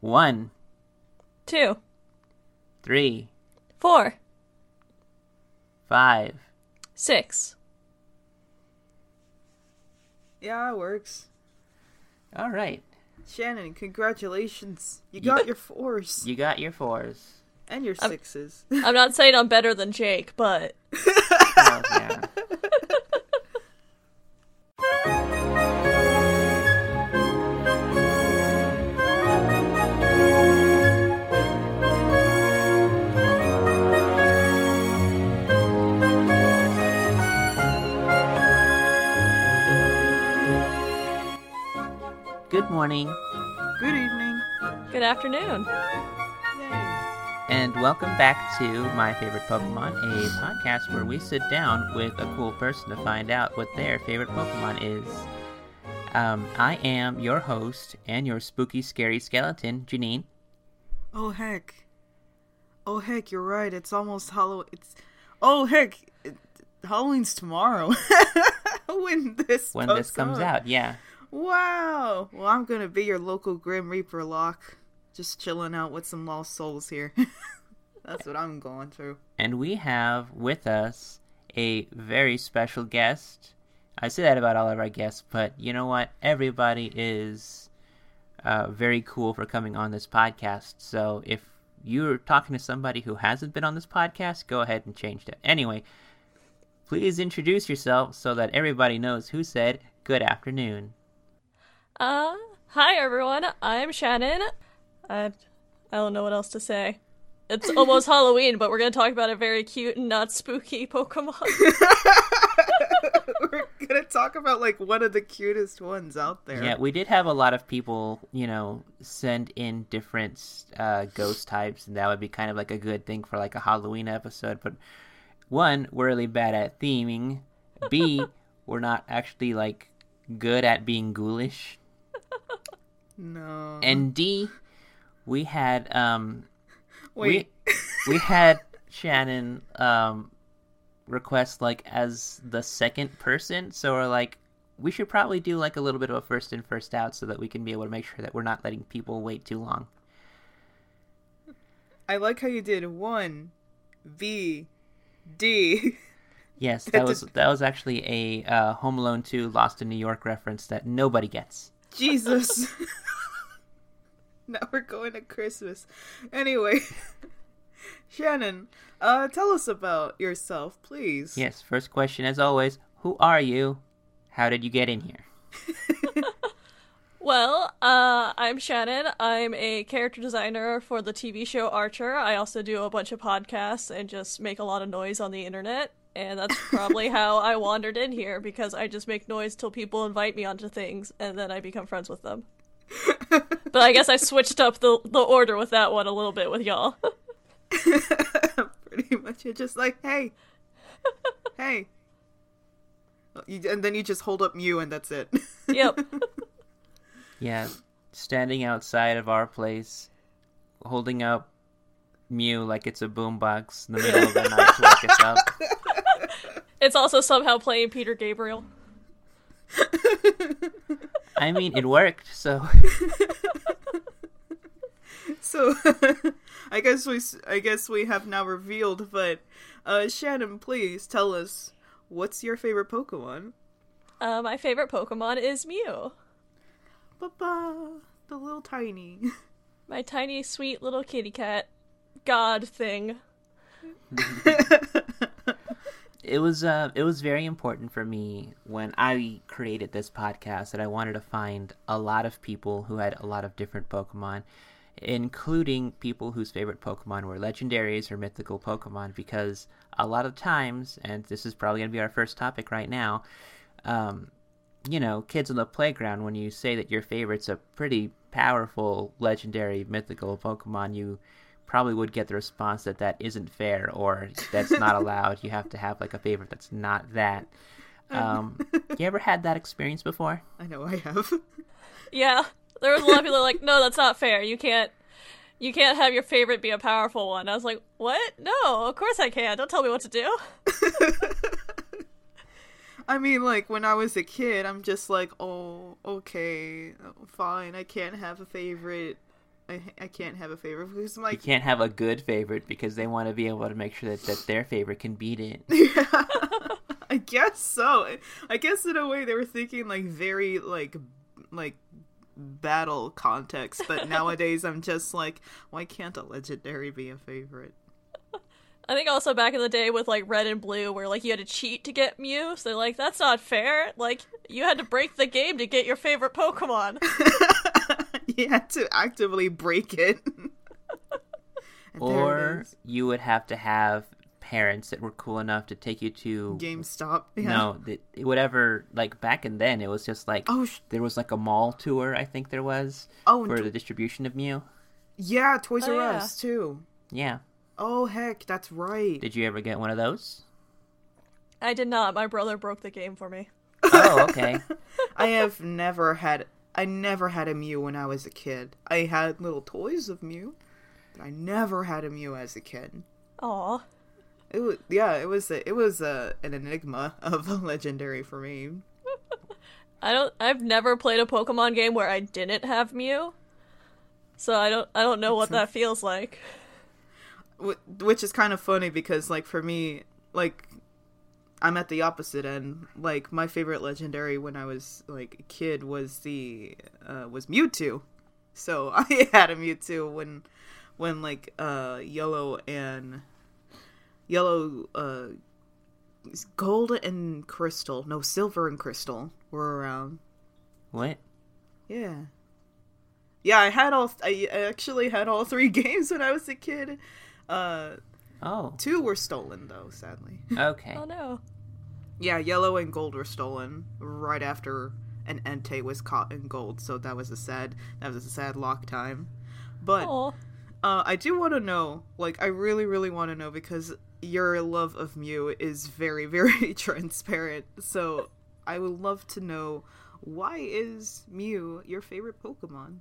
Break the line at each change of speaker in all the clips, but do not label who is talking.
One,
Two,
three,
four,
five.
six.
Yeah, it works.
All right.
Shannon, congratulations. You got your fours
You got your fours.
and your
I'm-
sixes.
I'm not saying I'm better than Jake, but
Oh, yeah. Morning,
Good evening.
good afternoon.
And welcome back to My Favorite Pokemon, a podcast where we sit down with a cool person to find out what their favorite Pokemon is. Um, I am your host and your spooky, scary skeleton, Janine.
Oh heck. Oh heck, you're right. It's almost Halloween. It's oh heck, it, Halloween's tomorrow. when this
When this comes
up.
out, yeah.
Wow. Well, I'm gonna be your local Grim Reaper lock, just chilling out with some lost souls here. That's what I'm going through.
And we have with us a very special guest. I say that about all of our guests, but you know what? Everybody is uh, very cool for coming on this podcast. So if you're talking to somebody who hasn't been on this podcast, go ahead and change it. Anyway, please introduce yourself so that everybody knows who said good afternoon.
Uh, hi everyone. I'm Shannon. I, I don't know what else to say. It's almost Halloween, but we're gonna talk about a very cute and not spooky Pokemon.
We're gonna talk about like one of the cutest ones out there.
Yeah, we did have a lot of people, you know, send in different uh, ghost types, and that would be kind of like a good thing for like a Halloween episode. But one, we're really bad at theming. B, we're not actually like good at being ghoulish.
No.
And D, we had um,
Wait.
we we had Shannon um request like as the second person, so we're like we should probably do like a little bit of a first in first out so that we can be able to make sure that we're not letting people wait too long.
I like how you did one, B, D.
Yes, that
That
was
did-
that was actually a uh, Home Alone 2 Lost in New York reference that nobody gets.
Jesus. now we're going to Christmas. Anyway, Shannon, uh, tell us about yourself, please.
Yes, first question as always, who are you? How did you get in here?
well, uh, I'm Shannon. I'm a character designer for the TV show Archer. I also do a bunch of podcasts and just make a lot of noise on the internet. And that's probably how I wandered in here because I just make noise till people invite me onto things and then I become friends with them. but I guess I switched up the the order with that one a little bit with y'all.
Pretty much, you're just like, hey, hey. You, and then you just hold up Mew, and that's it.
yep.
Yeah, standing outside of our place, holding up Mew like it's a boombox in the middle of the night to wake us up.
It's also somehow playing Peter Gabriel.
I mean, it worked, so
so, I guess we, s- I guess we have now revealed. But, uh, Shannon, please tell us what's your favorite Pokemon.
Uh, my favorite Pokemon is Mew.
Ba-ba, the little tiny.
My tiny, sweet little kitty cat god thing.
It was uh it was very important for me when I created this podcast that I wanted to find a lot of people who had a lot of different Pokemon, including people whose favorite Pokemon were legendaries or mythical Pokemon, because a lot of times, and this is probably gonna be our first topic right now, um, you know, kids on the playground, when you say that your favorite's a pretty powerful legendary mythical Pokemon, you probably would get the response that that isn't fair or that's not allowed. You have to have like a favorite that's not that. Um, you ever had that experience before?
I know I have.
Yeah, there was a lot of people like, no, that's not fair. You can't, you can't have your favorite be a powerful one. I was like, what? No, of course I can. Don't tell me what to do.
I mean, like when I was a kid, I'm just like, oh, okay, fine. I can't have a favorite. I, I can't have a favorite because I'm
You can't have a good favorite because they want to be able to make sure that, that their favorite can beat it.
yeah, I guess so. I guess in a way they were thinking like very like like battle context, but nowadays I'm just like, why can't a legendary be a favorite?
I think also back in the day with like red and blue, where like you had to cheat to get Mew, so like, that's not fair. Like you had to break the game to get your favorite Pokemon.
you had to actively break it. And there it
Or you would have to have parents that were cool enough to take you to
GameStop. Yeah.
no, the, whatever. Like back in then, it was just like
Oh, sh-
there was like a mall tour. I think there was
oh,
for
and
the distribution of Mew.
yeah, Toys
Oh,
R
yeah.
Us too.
Yeah.
Oh heck, that's right.
Did you ever get one of those?
I did not. My brother broke the game for me.
Oh, okay.
I have never had. I never had a Mew when I was a kid. I had little toys of Mew, but I never had a Mew as a kid.
Aw.
It was yeah, it was a, it was a, an enigma of a legendary for me.
I don't. I've never played a Pokemon game where I didn't have Mew, so I don't. I don't know what that feels like.
Which is kind of funny because like for me, like I'm at the opposite end. Like my favorite legendary when I was like a kid was the uh was Mewtwo. So I had a Mewtwo when when like uh yellow and yellow uh gold and crystal, no silver and crystal were around.
what?
Yeah. Yeah, I had all I I actually had all three games when I was a kid. Uh
Oh,
two were stolen though, sadly.
okay.
Oh no.
Yeah, yellow and gold were stolen right after an Entei was caught in gold, so that was a sad that was a sad lock time. But
Aw.
uh, I do want to know, like, I really, really want to know because your love of Mew is very, very transparent. So I would love to know why is Mew your favorite Pokemon?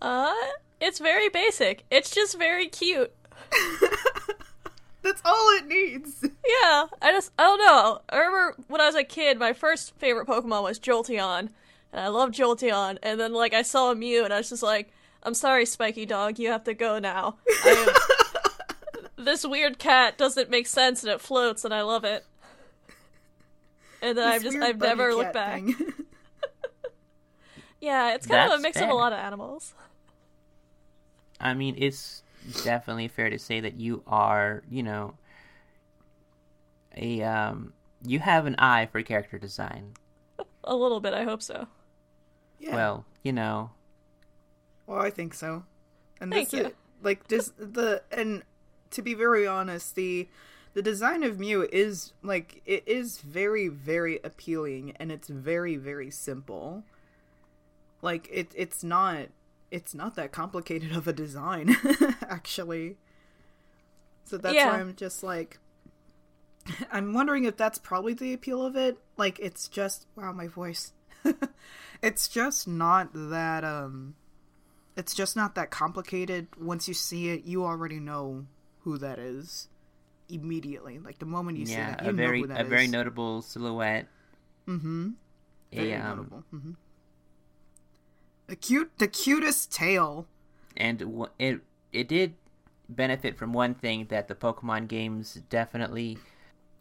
Uh, it's very basic. It's just very cute.
That's all it needs.
Yeah, I just I don't know. I remember when I was a kid, my first favorite Pokemon was Jolteon, and I loved Jolteon. And then like I saw a Mew, and I was just like, "I'm sorry, Spiky Dog, you have to go now." I am- this weird cat doesn't make sense, and it floats, and I love it. And then I've just I've never looked back.
thing.
Yeah, it's kind of a
That's
mix of a lot of animals.
I mean, it's definitely fair to say that you are, you know, a um, you have an eye for character design.
A little bit, I hope so.
yeah.
Well, you know,
Well, I think so. And
Thank
this
you.
is like this the and to be very honest, the the design of Mew is like it is very very appealing and it's very very simple. Like it it's not it's not that complicated of a design actually. So that's
Yeah.
why I'm just like I'm wondering if that's probably the appeal of it. Like it's just wow my voice. it's just not that um it's just not that complicated. Once you see it, you already know who that is immediately. Like the moment you see
yeah,
that, you
a very
know who that
a very notable silhouette.
Mm-hmm. Very
A, um,
notable. Mm-hmm. The cute, the cutest tail.
and w- it it did benefit from one thing that the Pokemon games definitely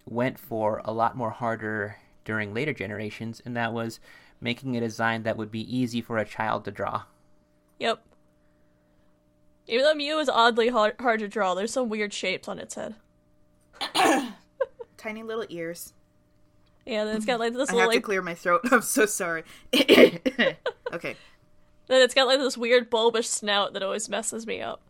went for a lot more harder during later generations, and that was making a design that would be easy for a child to draw.
Yep. Even though Mew is oddly hard, hard to draw, there's some weird shapes on its head.
Tiny little ears.
Yeah, then it's got like this
I
little
have to
like,
clear my throat. I'm so sorry. okay.
Then it's got like this weird bulbous snout that always messes me up.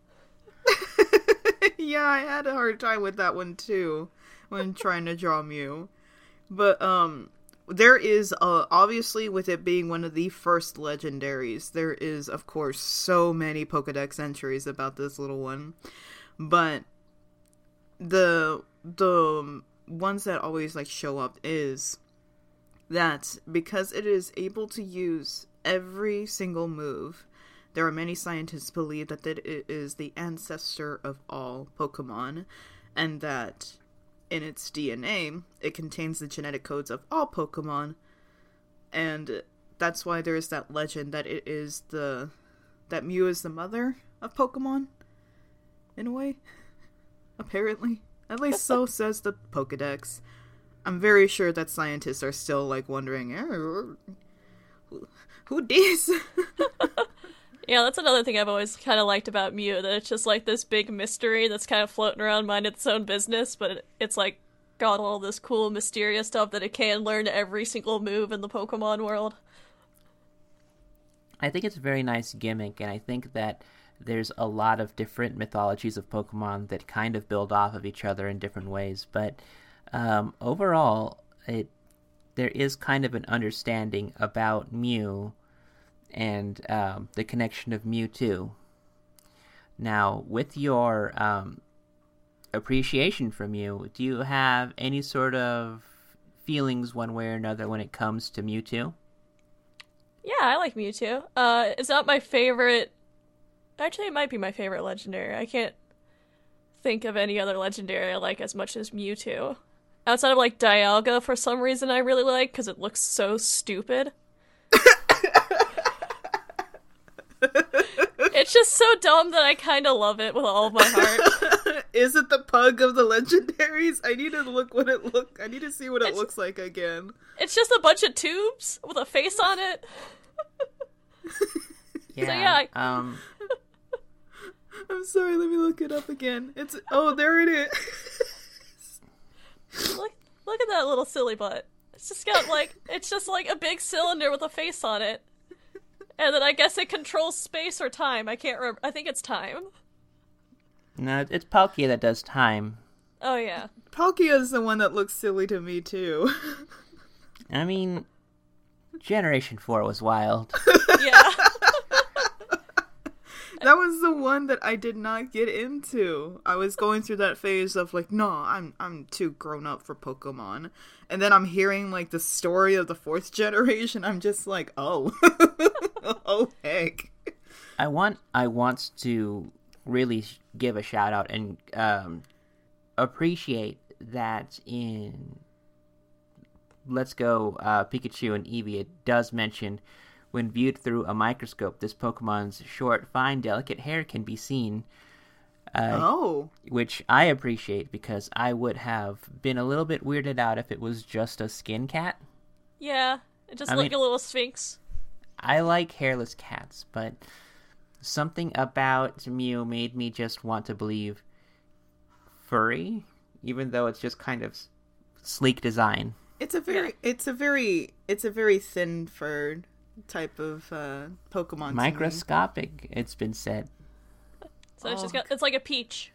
yeah, I had a hard time with that one too when trying to draw Mew. But um there is obviously with it being one of the first legendaries, there is of course so many Pokédex entries about this little one. But the the ones that always like show up is that because it is able to use every single move there are many scientists believe that it is the ancestor of all Pokemon, and that in its DNA, it contains the genetic codes of all Pokemon, and that's why there is that legend that it is the that Mew is the mother of Pokemon, in a way. Apparently, at least so says the Pokedex. I'm very sure that scientists are still like wondering, eh, who, who this?
Yeah, that's another thing I've always kind of liked about Mew that it's just like this big mystery that's kind of floating around, minding its own business, but it, it's like got all this cool, mysterious stuff that it can learn every single move in the Pokemon world.
I think it's a very nice gimmick, and I think that there's a lot of different mythologies of Pokemon that kind of build off of each other in different ways. But um, overall, it there is kind of an understanding about Mew and um, the connection of Mewtwo. Now, with your um, appreciation from you, do you have any sort of feelings one way or another when it comes to Mewtwo?
Yeah, I like Mewtwo. Uh, it's not my favorite. Actually, it might be my favorite legendary. I can't think of any other legendary I like as much as Mewtwo. Outside of like Dialga, for some reason I really like because it looks so stupid. It's just so dumb that I kind of love it with all of my heart.
Is it the pug of the legendaries? I need to look what it look. I need to see what it looks like again.
it's just a bunch of tubes with a face on it.
Yeah.
yeah,
Um,
I'm sorry. Let me look it up again. It's oh, there it is.
Look, look at that little silly butt. It's just got like it's just like a big cylinder with a face on it, and then I guess it controls space or time. I can't remember. I think it's time.
no, it's Palkia that does time.
Oh yeah,
Palkia is the one that looks silly to me too.
I mean, Generation 4 was wild.
yeah.
that was the one that I did not get into. I was going through that phase of like, no, I'm I'm too grown up for Pokemon. And then I'm hearing like the story of the fourth generation. I'm just like, oh, oh heck.
I want I want to really sh- give a shout out and um, appreciate that in Let's Go uh, Pikachu and Eevee it does mention when viewed through a microscope this Pokemon's short, fine, delicate hair can be seen, uh,
Oh,
which I appreciate because I would have been a little bit weirded out if it was just a skin cat.
Yeah. It just
I
like
mean-
a little sphinx.
I like hairless cats, but something about Mew made me just want to believe furry, even though it's just kind of sleek design.
it's a very, it's a very, it's a very thin furred type of uh, Pokemon. to me.
Microscopic, it's been said.
So it's just
Oh.
got it's like a peach.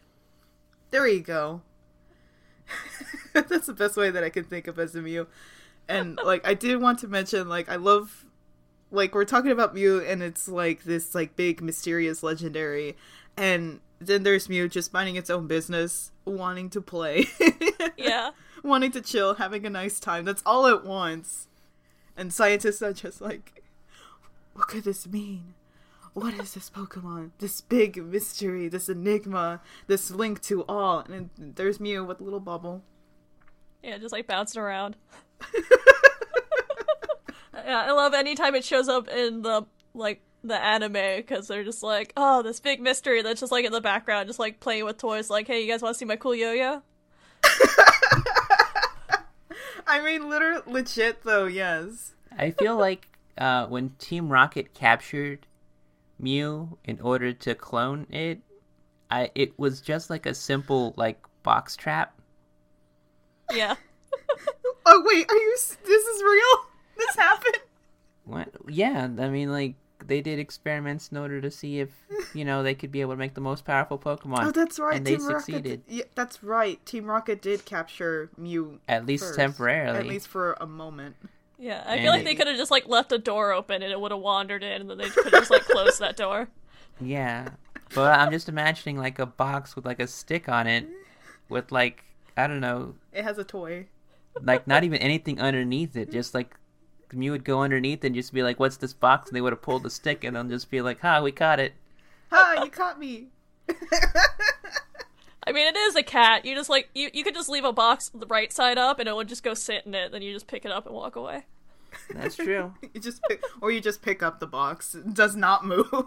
There you go. That's the best way that I can think of as a Mew. And like I did want to mention, like I love like we're talking about Mew and it's like this like big mysterious legendary and then there's Mew just minding its own business, wanting to play.
Yeah.
wanting to chill, having a nice time. That's all it wants. And scientists are just like, what could this mean? What is this Pokemon? This big mystery, this enigma, this link to all. And there's Mew with a little bubble.
Yeah, just like bouncing around. yeah, I love anytime it shows up in the like the anime because they're just like, oh, this big mystery that's just like in the background, just like playing with toys. Like, hey, you guys want to see my cool yo-yo?
I mean, literally, legit though, yes.
I feel like uh, when Team Rocket captured Mew in order to clone it, I it was just like a simple like box trap.
Yeah,
Oh wait, are you? This is real? This happened?
What? Yeah, I mean, like they did experiments in order to see if you know they could be able to make the most powerful Pokemon.
Oh, that's right.
And they
Team Rocket.
succeeded,
Yeah, that's right. Team Rocket did capture Mew
at least
first,
temporarily.
At least for a moment.
yeah. I
And
feel like
it-
they could have just like left a door open and it would have wandered in, and then they could have just like closed that door.
Yeah, but I'm just imagining like a box with like a stick on it, with like I don't know,
It has a toy.
like not even anything underneath it. Just like Mew would go underneath and just be like, "What's this box?" And they would have pulled the stick and then just be like, "Ha, we caught it."
Ha! You caught me.
I mean, it is a cat. You just like you you could just leave a box the right side up, and it would just go sit in it. Then you just pick it up and walk away.
That's true.
You just pick, or you just pick up the box. It does not move.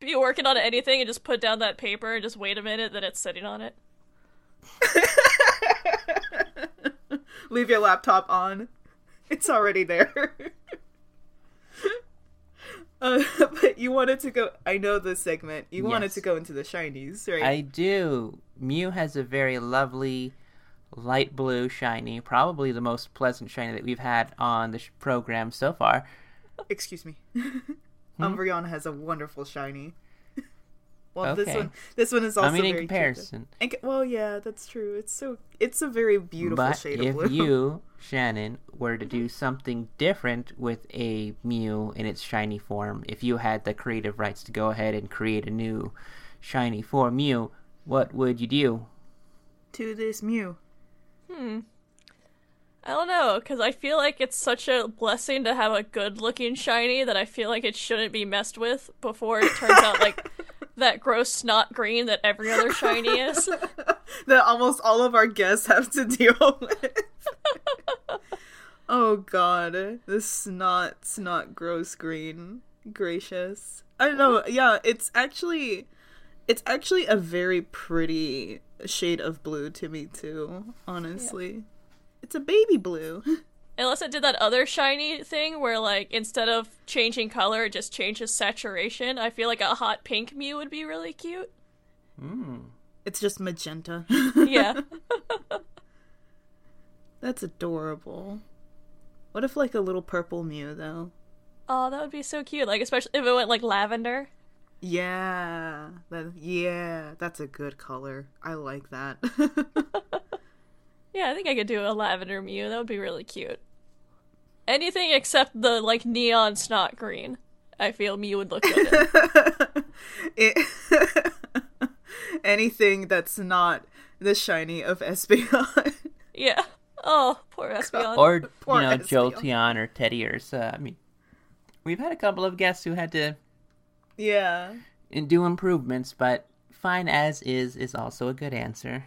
Be working on anything and just put down that paper and just wait a minute, then it's sitting on it.
Leave your laptop on. It's already there. uh, but you wanted to go. I know this segment. You wanted to go into the shinies, right?
I do. Mew has a very lovely light blue shiny, probably the most pleasant shiny that we've had on the sh- program so far.
Excuse me.
Hmm?
Umbreon has a wonderful shiny. Well, this
Okay.
one, this one is also
I mean, in
very
comparison.
And well, yeah, that's true. It's so, it's a very beautiful
But
shade of blue.
If you, Shannon, were to do something different with a Mew in its shiny form, if you had the creative rights to go ahead and create a new shiny form Mew, what would you do?
to this Mew. Hmm.
I don't know, because I feel like it's such a blessing to have a good looking shiny that I feel like it shouldn't be messed with before it turns out like that gross snot green that every other shiny is.
that almost all of our guests have to deal with. oh god, the snot, snot, gross green, gracious. I don't know. Yeah, it's actually, it's actually a very pretty shade of blue to me too. Honestly, it's a baby blue.
Unless it did that other shiny thing where, like, instead of changing color, it just changes saturation. I feel like a hot pink Mew would be really cute. Hmm.
It's just magenta.
Yeah.
That's adorable. What if like a little purple Mew though?
oh, that would be so cute. Like, especially if it went like lavender.
Yeah, that, yeah, that's a good color. I like that.
Yeah, I think I could do a lavender Mew. That would be really cute. Anything except the, like, neon snot green. I feel me would look good
it, anything that's not the shiny of Espeon.
Yeah. Oh, poor Espeon.
Or, you know,
Espeon.
Jolteon or Teddiursa. I mean, we've had a couple of guests who had to
yeah.
do improvements, but fine as is is also a good answer.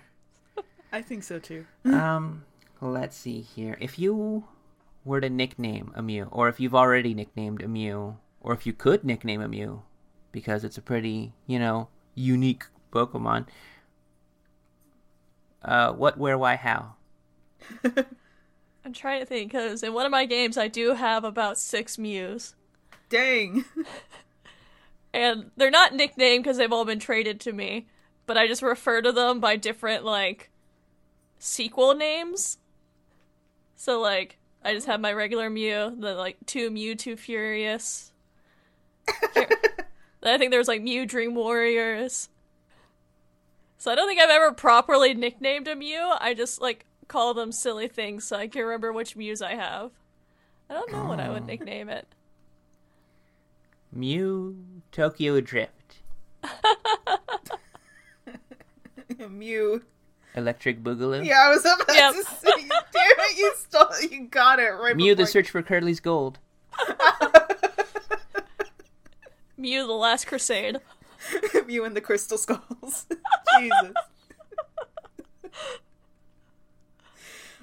I think so too.
Um, let's see here. If you were to nickname a Mew, or if you've already nicknamed a Mew, or if you could nickname a Mew, because it's a pretty, you know, unique Pokemon, uh, what, where, why, how?
I'm trying to think, because in one of my games, I do have about six Mews.
Dang.
And they're not nicknamed because they've all been traded to me, but I just refer to them by different, like, sequel names. So, like, I just have my regular Mew, the, like, two Mew, two Furious. I think there's, like, Mew Dream Warriors. So I don't think I've ever properly nicknamed a Mew. I just, like, call them silly things so I can remember which Mews I have. I don't know what I would nickname it.
Mew Tokyo Drift,
Mew.
Electric Boogaloo,
Yeah, I was about
Yep.
to say. Damn it, you stole. You got it right.
Mew the
before-
Search for Curly's Gold,
Mew the Last Crusade.
Mew and the crystal skulls. Jesus.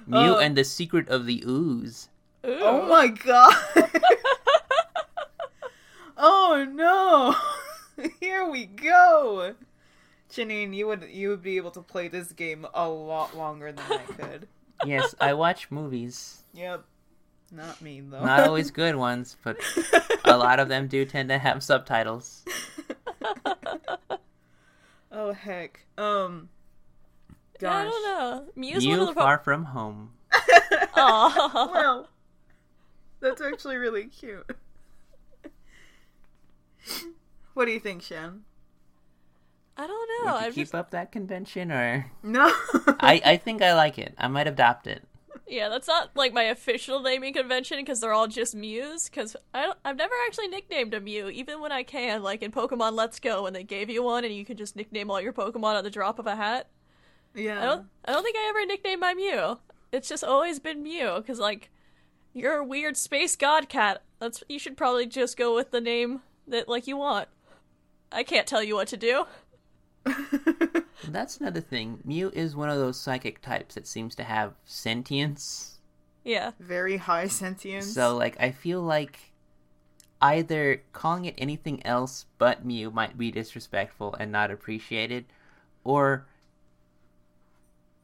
Mew
Oh.
and the Secret of the Ooze.
Oh Ooh.
Oh my god. oh no. Here we go. Janine, you would you would be able to play this game a lot longer than I could.
Yes, I watch movies.
Yep. Not me though.
Not always good ones, but a lot of them do tend to have subtitles.
oh heck. Um
Yeah, I don't know. Mew's one of the
Far From Home.
Aw.
Well, that's actually really cute. what do you think, Shan?
I don't
Would
know.
you
I'm
keep
just
up that convention, or
No.
I, I think I like it. I might adopt it.
yeah. That's not like my official naming convention because they're all just Mews. Because I don't, I've never actually nicknamed a Mew, even when I can. Like in Pokemon Let's Go, when they gave you one and you could just nickname all your Pokemon at the drop of a hat.
yeah.
I don't. I don't think I ever nicknamed my Mew. It's just always been Mew. Because like, you're a weird space god cat. That's you should probably just go with the name that like you want. I can't tell you what to do.
That's another thing. Mew is one of those psychic types that seems to have sentience.
Yeah.
Very high sentience.
So, like, I feel like either calling it anything else but Mew might be disrespectful and not appreciated, or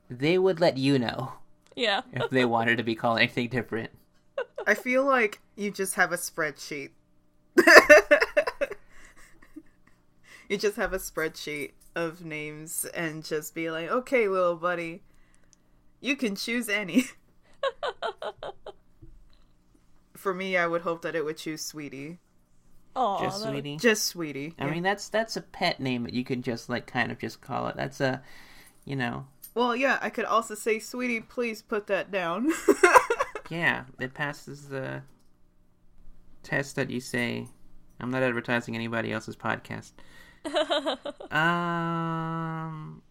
they would let you know
Yeah.
if they wanted to be called anything different.
I feel like you just have a spreadsheet. you just have a spreadsheet of names and just be like, okay, little buddy, you can choose any. For me, I would hope that it would choose Sweetie.
Oh,
Just sweetie.
Just Sweetie.
I
Yeah.
mean, that's that's a pet name that you can just like kind of just call it. That's a, you know,
well, yeah, I could also say, Sweetie, please put that down.
yeah, it passes the test that you say. I'm not advertising anybody else's podcast. Um,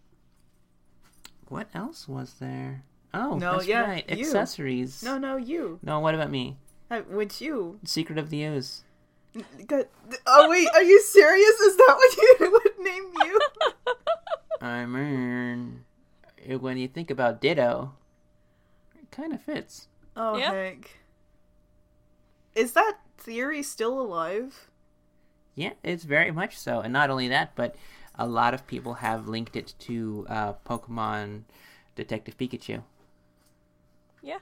what else was there? Oh,
No,
that's
yeah,
right,
you.
accessories.
no, no, you.
no, what about me?
Uh, Would you?
Secret of the Ooze.
Oh wait, are you serious? Is that what you would name you?
I mean, when you think about Ditto, it kind of fits.
Oh
Yeah.
heck. Is that theory still alive?
Yeah, it's very much so. And not only that, but a lot of people have linked it to uh, Pokemon Detective Pikachu.
Yeah.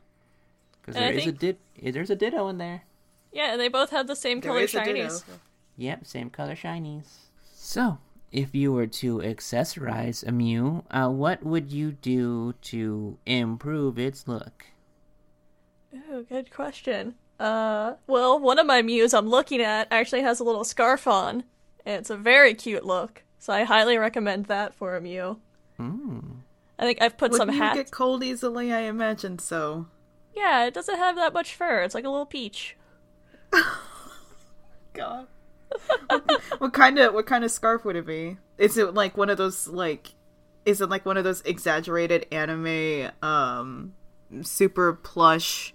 Because
And
there
I
is
think-
a did there's a Ditto in there.
Yeah, and they both have the same
There
color
is a Ditto.
shinies.
Yep, same color shinies. So, if you were to accessorize a Mew, uh, what would you do to improve its look?
Ooh, good question. Uh, well, one of my Mews I'm looking at actually has a little scarf on, and it's a very cute look. So I highly recommend that for a Mew.
Mm.
I think I've put
Would
some hats.
get cold easily? I imagine so.
Yeah, it doesn't have that much fur. It's like a little peach.
God. what kind of what kind of scarf would it be? Is it like one of those like is it like one of those exaggerated anime um super plush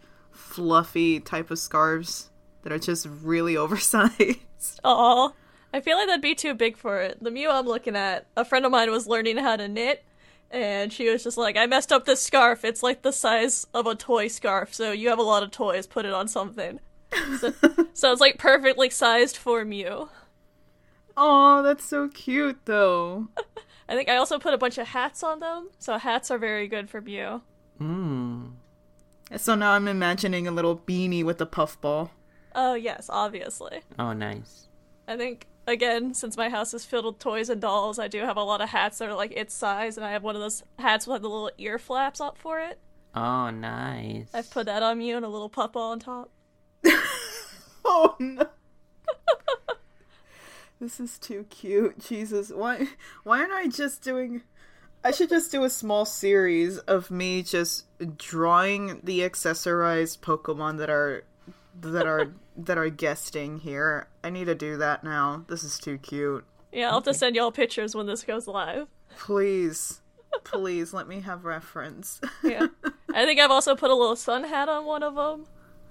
fluffy type of scarves that are just really oversized?
Aw. I feel like that'd be too big for it. The Mew I'm looking at, a friend of mine was learning how to knit, and she was just like, I messed up this scarf. It's like the size of a toy scarf, so you have a lot of toys, put it on something. So, so it's like perfectly sized for Mew.
Oh, that's so cute though.
I think I also put a bunch of hats on them, so hats are very good for Mew.
Mm.
So now I'm imagining a little beanie with a puffball.
Oh, yes, obviously.
Oh, nice.
I think, again, since my house is filled with toys and dolls, I do have a lot of hats that are like its size, and I have one of those hats with the little ear flaps up for it.
Oh, nice.
I've put that on you and a little puffball on top.
Oh no. this is too cute. Jesus. Why why aren't I just doing I should just do a small series of me just drawing the accessorized Pokemon that are that are that are guesting here. I need to do that now. This is too cute.
Yeah, I'll have to send y'all pictures when this goes live.
Please. Please let me have reference.
Yeah. I think I've also put a little sun hat on one of them.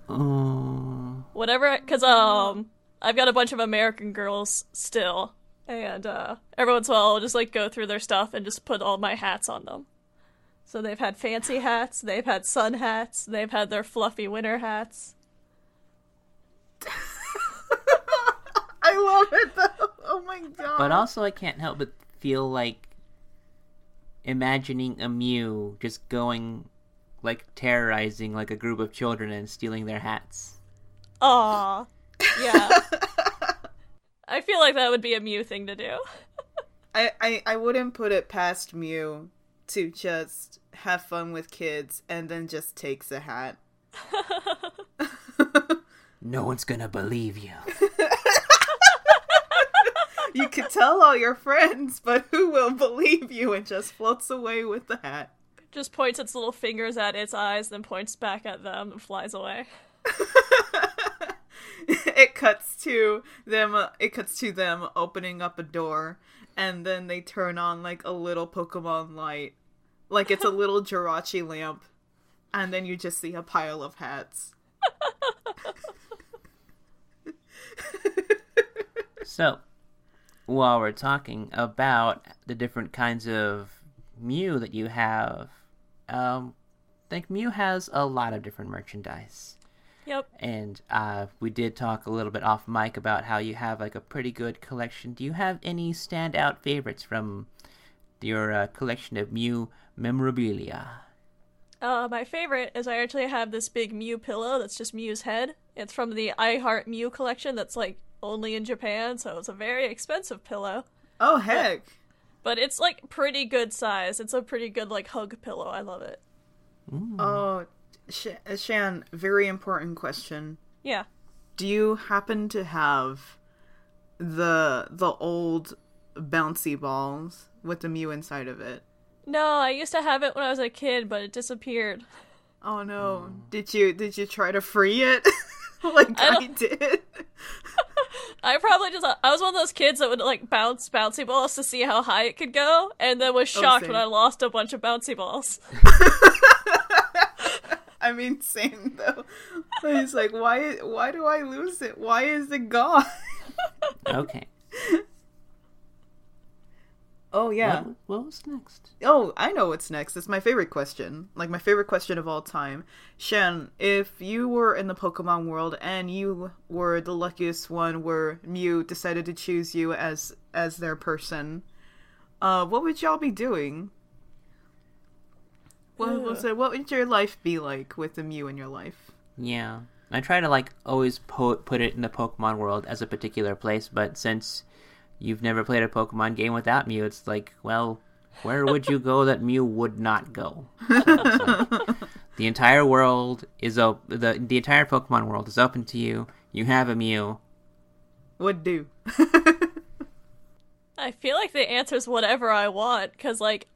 Oh.
Whatever, because, um, I've got a bunch of American girls still. And, uh, every once in a while I'll just, like, go through their stuff and just put all my hats on them. So they've had fancy hats, they've had sun hats, they've had their fluffy winter hats.
I love it though. Oh my god.
But also, I can't help but feel like imagining a Mew just going, like, terrorizing, like, a group of children and stealing their hats.
Aw. Yeah. I feel like that would be a Mew thing to do.
I, I, I wouldn't put it past Mew to just have fun with kids and then just takes a hat.
No one's gonna believe you.
You could tell all your friends, but who will believe you and just floats away with the hat?
Just points its little fingers at its eyes, then points back at them and flies away.
it cuts to them it cuts to them opening up a door and then they turn on like a little Pokemon light. Like it's a little Jirachi lamp. And then you just see a pile of hats.
So, while we're talking about the different kinds of Mew that you have, um, I think Mew has a lot of different merchandise.
Yep.
And uh, we did talk a little bit off mic about how you have like a pretty good collection. Do you have any standout favorites from your uh, collection of Mew memorabilia?
Uh, my favorite is I actually have this big Mew pillow that's just Mew's head. It's from the I Heart Mew collection that's like only in Japan, so it's a very expensive pillow.
Oh heck.
But it's like pretty good size. It's a pretty good like hug pillow. I love it.
Oh, Sh- uh, Shan, very important question.
Yeah.
Do you happen to have the the old bouncy balls with the Mew inside of it?
No, I used to have it when I was a kid, but it disappeared.
Oh no. Did you did you try to free it? like
I
I, did.
I probably just I was one of those kids that would like bounce bouncy balls to see how high it could go, and then was oh, shocked when. I lost a bunch of bouncy balls.
I mean, same though. He's like, why? Why do I lose it? Why is it gone?
Okay.
Oh yeah.
What, what was next?
Oh, I know what's next. It's my favorite question. Like my favorite question of all time. Shen, if you were in the Pokemon world and you were the luckiest one where Mew decided to choose you as as their person, uh, what would y'all be doing? What, was it, what would your life be like with the Mew in your life?
Yeah. I try to like always po- put it in the Pokemon world as a particular place, but since you've never played a Pokemon game without Mew, it's like, well, where would you go that Mew would not go? So like, the entire world is op- the the entire Pokemon world is open to you. You have a Mew.
What do?
I feel like the answer is whatever I want, because, like,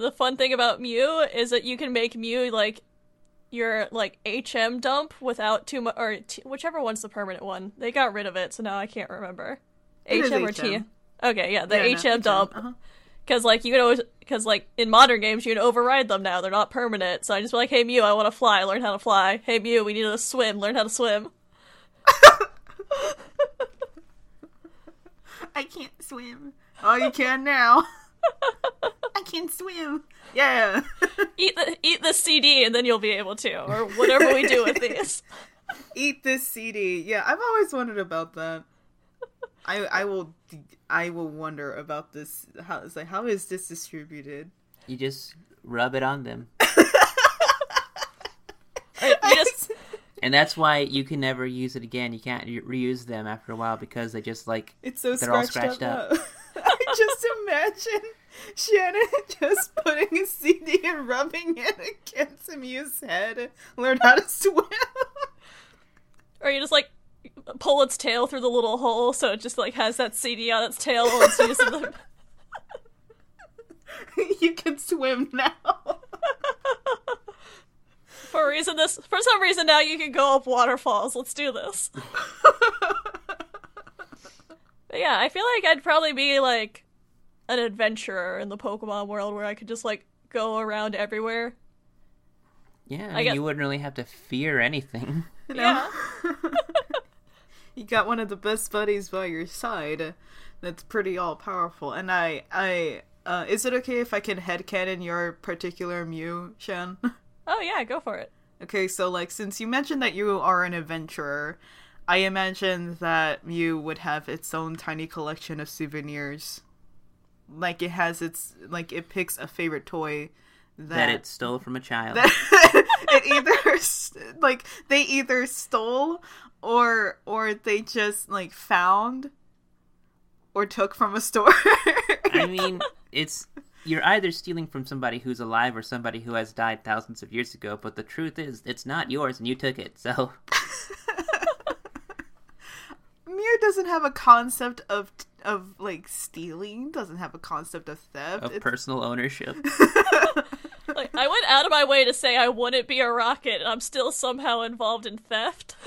the fun thing about Mew is that you can make Mew, like, your, like, HM dump without too much, or t- whichever one's the permanent one. They got rid of it, so now I can't remember.
It
HM or T?
HM.
Okay, yeah, the
Yeah, no,
HM dump.
uh-huh.
Because, like, you can always, because, like, in modern games, you can override them now. They're not permanent. So I just be like, hey, Mew, I want to fly. Learn how to fly. Hey, Mew, we need to swim. Learn how to swim.
I can't swim. Oh, you can now. I can swim. Yeah.
Eat the eat the CD, and then you'll be able to, or whatever we do with these.
Eat this CD. Yeah, I've always wondered about that. I I will I will wonder about this. How it's like how is this distributed?
You just rub it on them.
You just
And that's why you can never use it again. You can't reuse them after a while because they just like
It's so
They're all
scratched,
scratched
up. I just imagine Shannon just putting a CD and rubbing it against Mew's head. Learn how to swim.
or you just like pull its tail through the little hole, so it just like has that CD on its tail while it's using the.
you can swim now.
For reason, this for some reason now you can go up waterfalls. Let's do this. But yeah, I feel like I'd probably be like an adventurer in the Pokemon world where I could just like go around everywhere.
yeah, I
I guess-
you wouldn't really have to fear anything.
You know?
Yeah.
you got one of the best buddies by your side that's pretty all powerful and i i uh, is it okay if i can headcanon your particular mew shan
Oh yeah, go for it.
okay so like since you mentioned that you are an adventurer i imagine that mew would have its own tiny collection of souvenirs like it has its like it picks a favorite toy that,
that it stole from a child.
it either like they either stole or or they just like found or took from a store.
I mean, it's you're either stealing from somebody who's alive or somebody who has died thousands of years ago. But the truth is, it's not yours, and you took it. So
Mew doesn't have a concept of of like stealing. Doesn't have a concept of theft.
of
It's-
personal ownership.
Like I went out of my way to say I wouldn't be a rocket, and I'm still somehow involved in theft.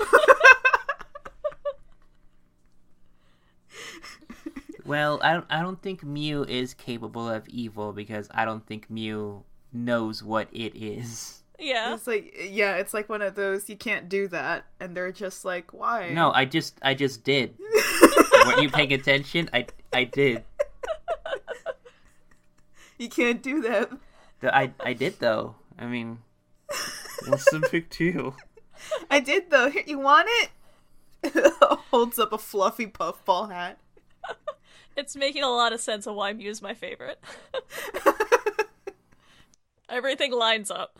Well, I don't. I don't think Mew is capable of evil because I don't think Mew knows what it is.
Yeah.
It's like yeah, it's like one of those you can't do that, and they're just like, why?
No, I just. I just did. Weren't you paying attention? I. I did.
You can't do that.
The- I I did though. I mean, what's the big deal?
I did though. Here, you want it? Holds up a fluffy puffball hat.
It's making a lot of sense of why Mew's my favorite. Everything lines up.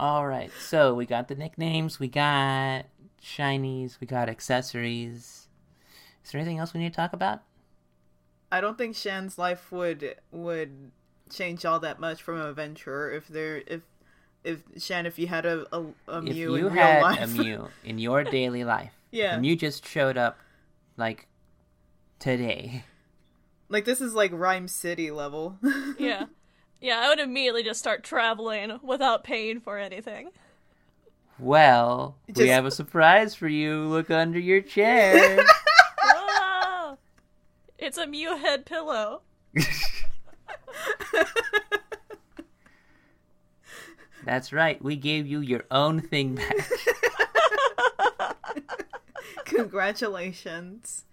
All right, so we got the nicknames, we got shinies, we got accessories. Is there anything else we need to talk about?
I don't think Shan's life would would change all that much from an adventurer if there if if Shan if you had a a, a
If
Mew
you
in real
had
life.
a Mew in your daily life,
Yeah.
and you just showed up like today,
like this is like Ryme City level.
Yeah. Yeah, I would immediately just start traveling without paying for anything.
well, we have a surprise for you. Look under your chair.
Ah! It's a Mew head pillow.
That's right. We gave you your own thing back.
Congratulations.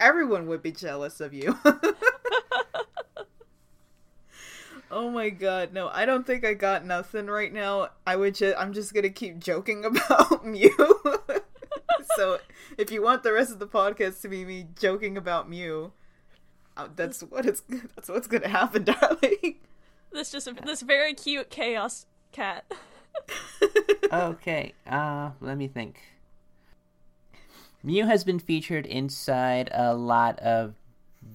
Everyone would be jealous of you. Oh my god, no, I don't think I got nothing right now. I would just I'm just gonna keep joking about Mew. so if you want the rest of the podcast to be me joking about Mew, uh, that's what it's that's what's gonna happen, darling.
This just this very cute chaos cat.
okay, uh, let me think. Mew has been featured inside a lot of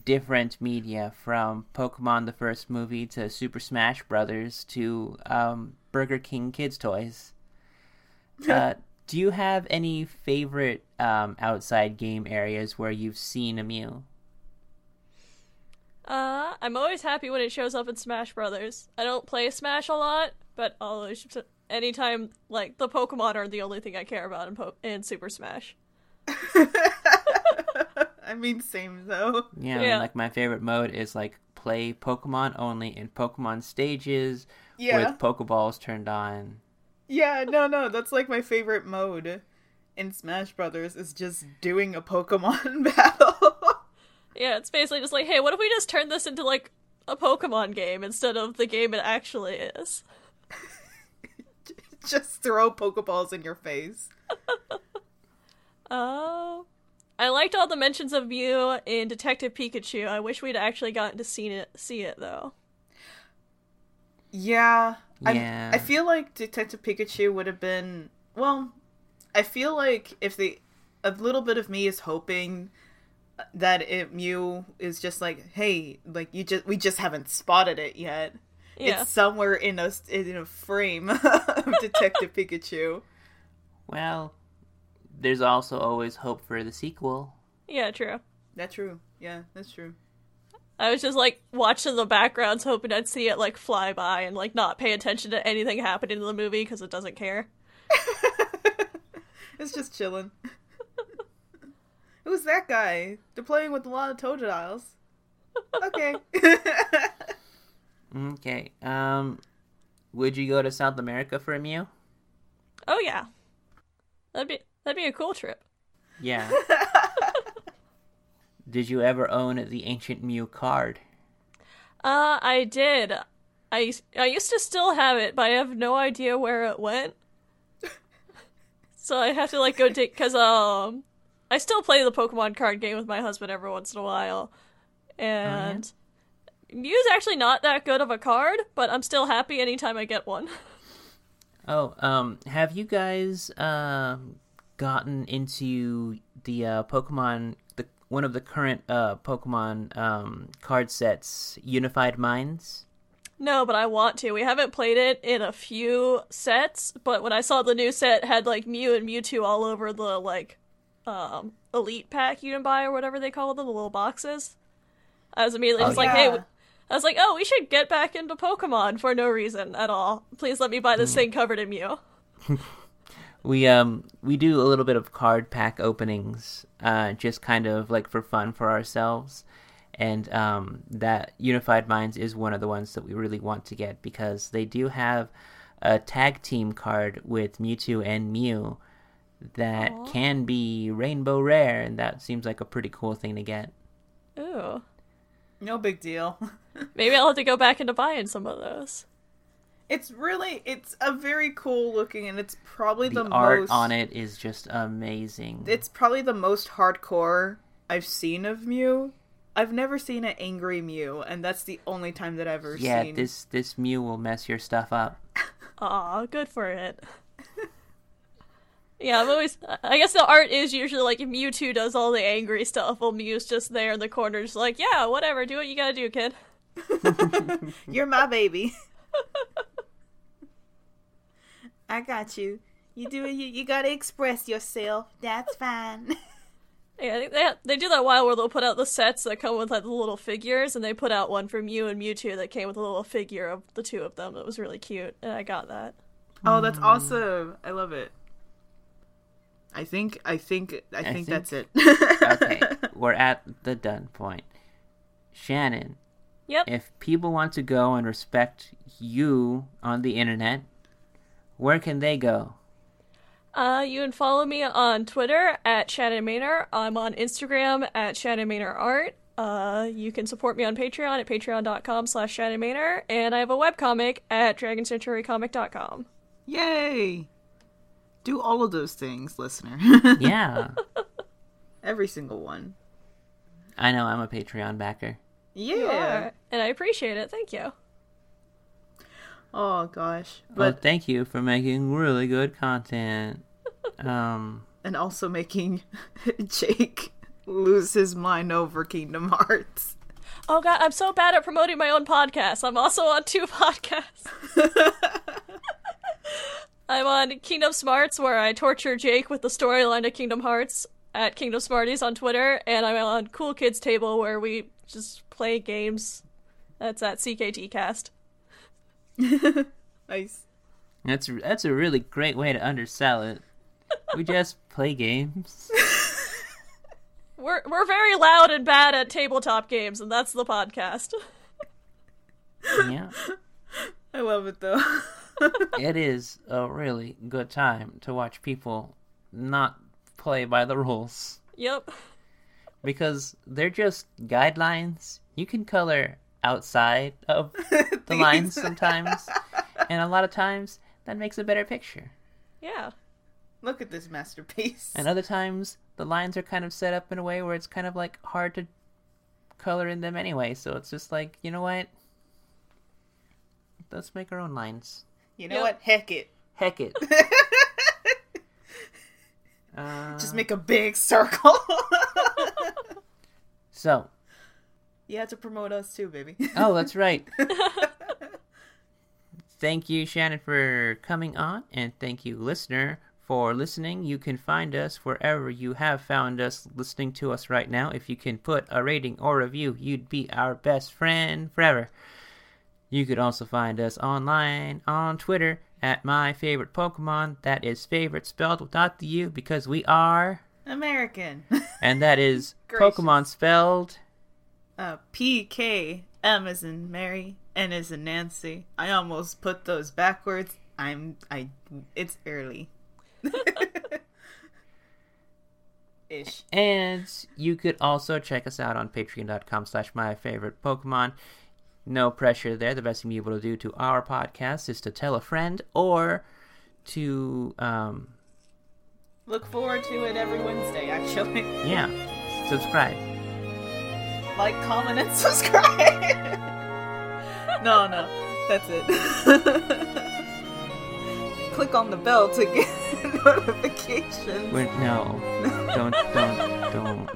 different media, from Pokemon the first movie to Super Smash Brothers to um, Burger King Kids Toys. Uh, do you have any favorite um, outside game areas where you've seen a Mew?
Uh, I'm always happy when it shows up in Smash Brothers. I don't play Smash a lot, but I'll always anytime like the Pokemon are the only thing I care about in po- in Super Smash.
I mean, same though.
Yeah, and,
Yeah.
like my favorite mode is like play Pokemon only in Pokemon stages
Yeah.
with Pokeballs turned on.
Yeah, no, no, that's like my favorite mode in Smash Brothers is just doing a Pokemon battle.
Yeah, it's basically just like, hey, what if we just turn this into like a Pokemon game instead of the game it actually is?
just throw Pokeballs in your face.
Oh. I liked all the mentions of Mew in Detective Pikachu. I wish we'd actually gotten to see it see it though.
Yeah. I'm-
Yeah.
I feel like Detective Pikachu would have been well, I feel like if the a little bit of me is hoping that it Mew is just like, hey, like you just we just haven't spotted it yet.
Yeah.
It's somewhere in a in a frame of Detective Pikachu.
Well, there's also always hope for the sequel.
Yeah, true.
That's true. Yeah, that's true.
I was just like watching the backgrounds, hoping I'd see it like fly by and like not pay attention to anything happening in the movie because it doesn't care.
It's just chilling. Who's that guy? They're playing with a lot of Totodiles. Okay.
Okay. Um, would you go to South America for a Mew?
Oh yeah, that'd be that'd be a cool trip.
Yeah. Did you ever own the ancient Mew card?
Uh, I did. I I used to still have it, but I have no idea where it went. so I have to like go take because um, I still play the Pokemon card game with my husband every once in a while, and Mew's actually not that good of a card, but I'm still happy anytime I get one.
Oh, um, have you guys um gotten into the uh, Pokemon the one of the current uh Pokemon um card sets, Unified Minds?
No, but I want to. We haven't played it in a few sets, but when I saw the new set had like Mew and Mewtwo all over the like um elite pack you can buy or whatever they call them, the little boxes. I was immediately
Oh,
just like, hey,
yeah.
I was like, oh, we should get back into Pokemon for no reason at all. Please let me buy this thing covered in Mew.
We um we do a little bit of card pack openings, uh, just kind of like for fun for ourselves, and um that Unified Minds is one of the ones that we really want to get because they do have a tag team card with Mewtwo and Mew that
Aw.
can be rainbow rare, and that seems like a pretty cool thing to get.
Ooh.
No big deal.
Maybe I'll have to go back into buying some of those.
It's really it's a very cool looking and it's probably
The,
the,
art
most
on it is just amazing.
It's probably the most hardcore I've seen of Mew. I've never seen an angry Mew, and that's the only time that I've ever
yeah,
seen.
this this Mew will mess your stuff up.
Aw, good for it. yeah, I'm always. I guess the art is usually like if Mewtwo does all the angry stuff, while Mew's just there in the corner, just like, yeah, whatever, do what you gotta do, kid.
You're my baby. I got Mew. You do it. You, you gotta express yourself. That's fine.
Yeah, I think they they do that while where they'll put out the sets that come with like the little figures, and they put out one for you and Mewtwo that came with a little figure of the two of them. That was really cute, and I got that.
oh, that's awesome. I love it. I think. I think. I, think,
think-
that's it.
Okay, we're at the done point. Shannon,
Yep.
if people want to go and respect you on the internet, where can they go?
Uh, you can follow me on Twitter at Shannon Maynor. I'm on Instagram at Shannon Maynor Art. Uh, you can support me on Patreon at patreon.com slash Shannon Maynor. And I have a webcomic at dragoncenturycomic.com.
Yay! Do all of those things, listener.
Yeah,
Every single one.
I know I'm a Patreon backer.
Yeah.
And I appreciate it. Thank you.
Oh gosh.
Well,
But
thank you for making really good content. Um,
and also making Jake lose his mind over Kingdom Hearts.
Oh god, I'm so bad at promoting my own podcast. I'm also on two podcasts. I'm on Kingdom Smarts, where I torture Jake with the storyline of Kingdom Hearts at Kingdom Smarties on Twitter, and I'm on Cool Kids Table, where we just play games. That's at CKT Cast.
Nice.
that's that's a really great way to undersell it. We just play games.
We're we're very loud and bad at tabletop games, and that's the podcast.
Yeah,
I love it though.
it is a really good time to watch people not play by the rules
yep.
because they're just guidelines. You can color outside of the lines sometimes, and a lot of times that makes a better picture.
Yeah.
Look at this masterpiece.
And other times the lines are kind of set up in a way where it's kind of like hard to color in them anyway. So it's just like, you know what? Let's make our own lines.
You know
Yep.
what? Heck it.
Heck it. uh,
Just make a big circle.
so,
you have to promote us too, baby.
oh, that's right. thank you, Shannon, for coming on, and thank you, listener, for listening. You can find us wherever you have found us listening to us right now. If you can put a rating or review, you'd be our best friend forever. You could also find us online on Twitter at my favorite Pokemon. That is favorite spelled without the U because we are,
American.
and that is
Gracious.
Pokemon spelled.
Uh, P K M is in Mary, N is in Nancy. I almost put those backwards. I'm I. It's early. Ish.
And you could also check us out on patreon.com slash my favorite Pokemon. No pressure there. The best thing you're able to do to our podcast is to tell a friend or to, um,
Look forward to it every Wednesday. Actually,
yeah, subscribe.
Like, comment, and subscribe. no, no, that's it. Click on the bell to get notifications.
We're, no, don't, don't, don't.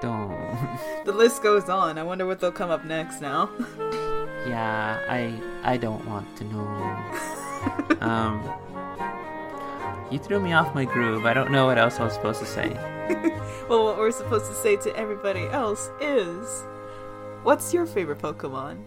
Don't.
The list goes on. I wonder what they'll come up next now.
Yeah, I I don't want to know. Um, you threw me off my groove. I don't know what else I was supposed to say.
well, what we're supposed to say to everybody else is, what's your favorite Pokemon?